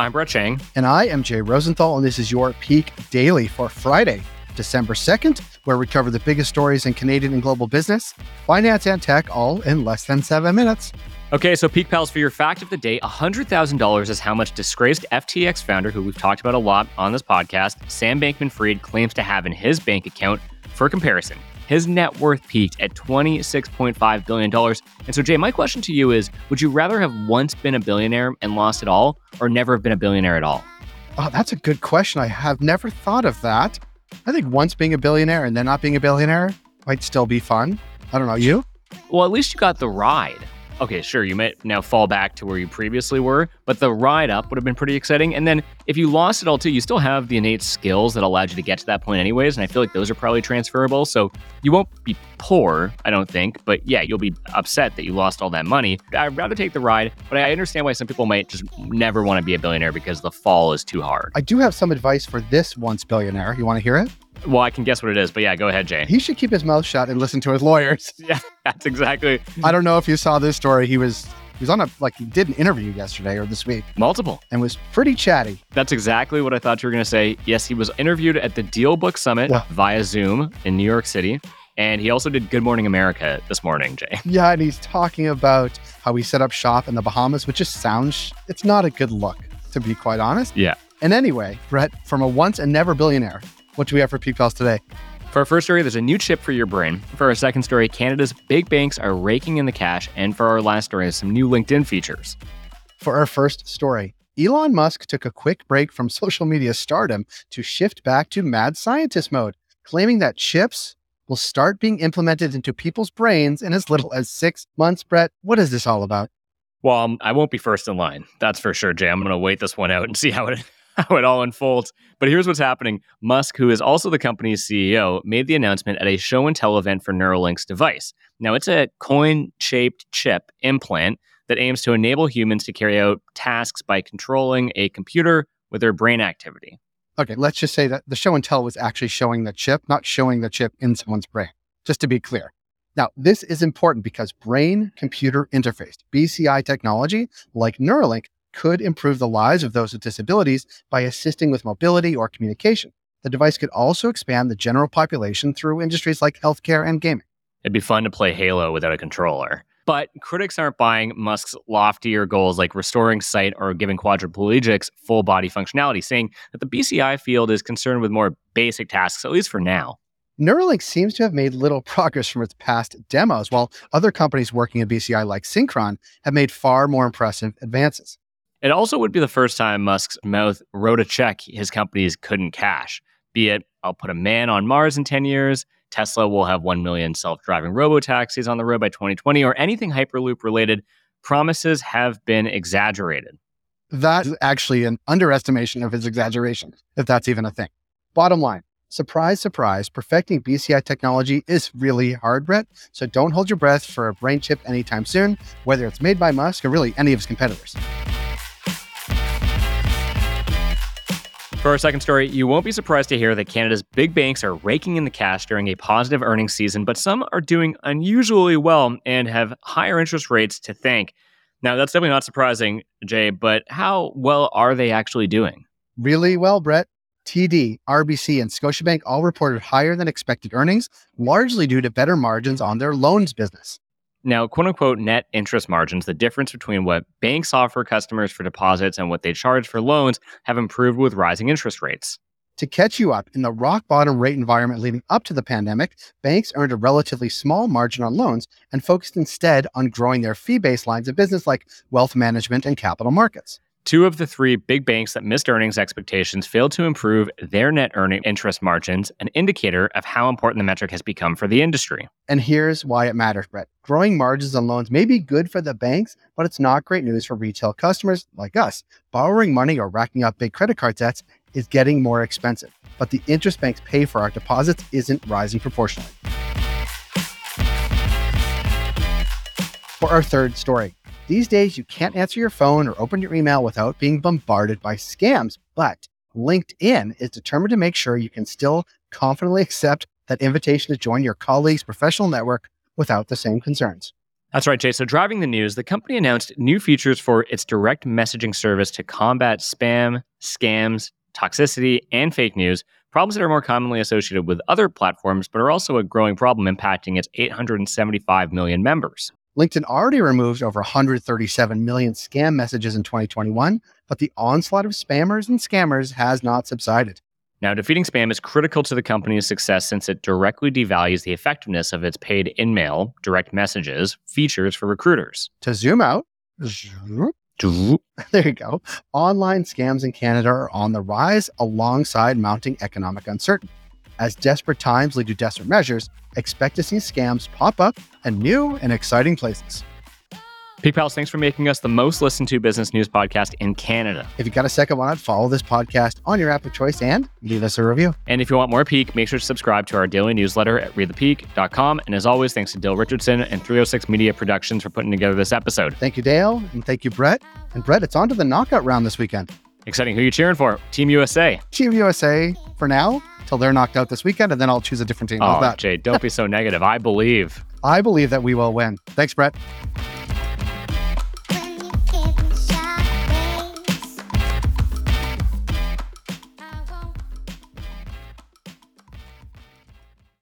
I'm Brett Chang. And I am Jay Rosenthal, and this is your Peak Daily for Friday, December 2nd, where we cover the biggest stories in Canadian and global business, finance, and tech, all in less than seven minutes. Okay, so Peak Pals, for your fact of the day, $100,000 is how much disgraced FTX founder, who we've talked about a lot on this podcast, Sam Bankman Fried, claims to have in his bank account. For comparison, his net worth peaked at $26.5 billion. And so, Jay, my question to you is Would you rather have once been a billionaire and lost it all, or never have been a billionaire at all? Oh, that's a good question. I have never thought of that. I think once being a billionaire and then not being a billionaire might still be fun. I don't know. You? Well, at least you got the ride okay, sure, you might now fall back to where you previously were, but the ride up would have been pretty exciting. And then if you lost it all too, you still have the innate skills that allowed you to get to that point anyways. And I feel like those are probably transferable. So you won't be poor, I don't think, but yeah, you'll be upset that you lost all that money. I'd rather take the ride, but I understand why some people might just never want to be a billionaire because the fall is too hard. I do have some advice for this once billionaire. You want to hear it? Well, I can guess what it is, but yeah, go ahead, Jay. He should keep his mouth shut and listen to his lawyers. Yeah, that's exactly. I don't know if you saw this story. He was he was on a like he did an interview yesterday or this week. Multiple. And was pretty chatty. That's exactly what I thought you were going to say. Yes, he was interviewed at the DealBook Summit yeah. via Zoom in New York City. And he also did Good Morning America this morning, Jay. Yeah, and he's talking about how he set up shop in the Bahamas, which just sounds it's not a good look, to be quite honest. Yeah. And anyway, Brett, from a once and never billionaire, what do we have for Peak Pals today? For our first story, there's a new chip for your brain. For our second story, Canada's big banks are raking in the cash. And for our last story, some new LinkedIn features. For our first story, Elon Musk took a quick break from social media stardom to shift back to mad scientist mode, claiming that chips will start being implemented into people's brains in as little as six months. Brett, what is this all about? Well, um, I won't be first in line. That's for sure, Jay. I'm going to wait this one out and see how it how it all unfolds. But here's what's happening Musk, who is also the company's CEO, made the announcement at a show and tell event for Neuralink's device. Now, it's a coin shaped chip implant that aims to enable humans to carry out tasks by controlling a computer with their brain activity. Okay, let's just say that the show and tell was actually showing the chip, not showing the chip in someone's brain, just to be clear. Now, this is important because brain computer interface, BCI technology, like Neuralink, could improve the lives of those with disabilities by assisting with mobility or communication. The device could also expand the general population through industries like healthcare and gaming. It'd be fun to play Halo without a controller. But critics aren't buying Musk's loftier goals like restoring sight or giving quadriplegics full body functionality, saying that the BCI field is concerned with more basic tasks, at least for now. Neuralink seems to have made little progress from its past demos, while other companies working in BCI like Synchron have made far more impressive advances. It also would be the first time Musk's mouth wrote a check his companies couldn't cash. Be it, I'll put a man on Mars in 10 years, Tesla will have 1 million self driving robo taxis on the road by 2020, or anything Hyperloop related, promises have been exaggerated. That's actually an underestimation of his exaggeration, if that's even a thing. Bottom line surprise, surprise, perfecting BCI technology is really hard, Brett. So don't hold your breath for a brain chip anytime soon, whether it's made by Musk or really any of his competitors. For our second story, you won't be surprised to hear that Canada's big banks are raking in the cash during a positive earnings season, but some are doing unusually well and have higher interest rates to thank. Now, that's definitely not surprising, Jay, but how well are they actually doing? Really well, Brett. TD, RBC, and Scotiabank all reported higher than expected earnings, largely due to better margins on their loans business. Now, quote unquote net interest margins, the difference between what banks offer customers for deposits and what they charge for loans, have improved with rising interest rates. To catch you up, in the rock bottom rate environment leading up to the pandemic, banks earned a relatively small margin on loans and focused instead on growing their fee based lines of business like wealth management and capital markets. Two of the three big banks that missed earnings expectations failed to improve their net earning interest margins, an indicator of how important the metric has become for the industry. And here's why it matters, Brett. Growing margins on loans may be good for the banks, but it's not great news for retail customers like us. Borrowing money or racking up big credit card debts is getting more expensive, but the interest banks pay for our deposits isn't rising proportionally. For our third story, these days, you can't answer your phone or open your email without being bombarded by scams. But LinkedIn is determined to make sure you can still confidently accept that invitation to join your colleagues' professional network without the same concerns. That's right, Jay. So, driving the news, the company announced new features for its direct messaging service to combat spam, scams, toxicity, and fake news, problems that are more commonly associated with other platforms, but are also a growing problem impacting its 875 million members. LinkedIn already removed over 137 million scam messages in 2021, but the onslaught of spammers and scammers has not subsided. Now, defeating spam is critical to the company's success since it directly devalues the effectiveness of its paid InMail, direct messages, features for recruiters. To zoom out, there you go. Online scams in Canada are on the rise alongside mounting economic uncertainty. As desperate times lead to desperate measures, expect to see scams pop up in new and exciting places. Peak Pals, thanks for making us the most listened to business news podcast in Canada. If you got a second, why not follow this podcast on your app of choice and leave us a review? And if you want more Peak, make sure to subscribe to our daily newsletter at readthepeak.com. And as always, thanks to Dale Richardson and 306 Media Productions for putting together this episode. Thank you, Dale, and thank you, Brett. And Brett, it's on to the knockout round this weekend. Exciting. Who are you cheering for? Team USA. Team USA for now, till they're knocked out this weekend, and then I'll choose a different team. Oh, that? Jay, don't be so negative. I believe. I believe that we will win. Thanks, Brett.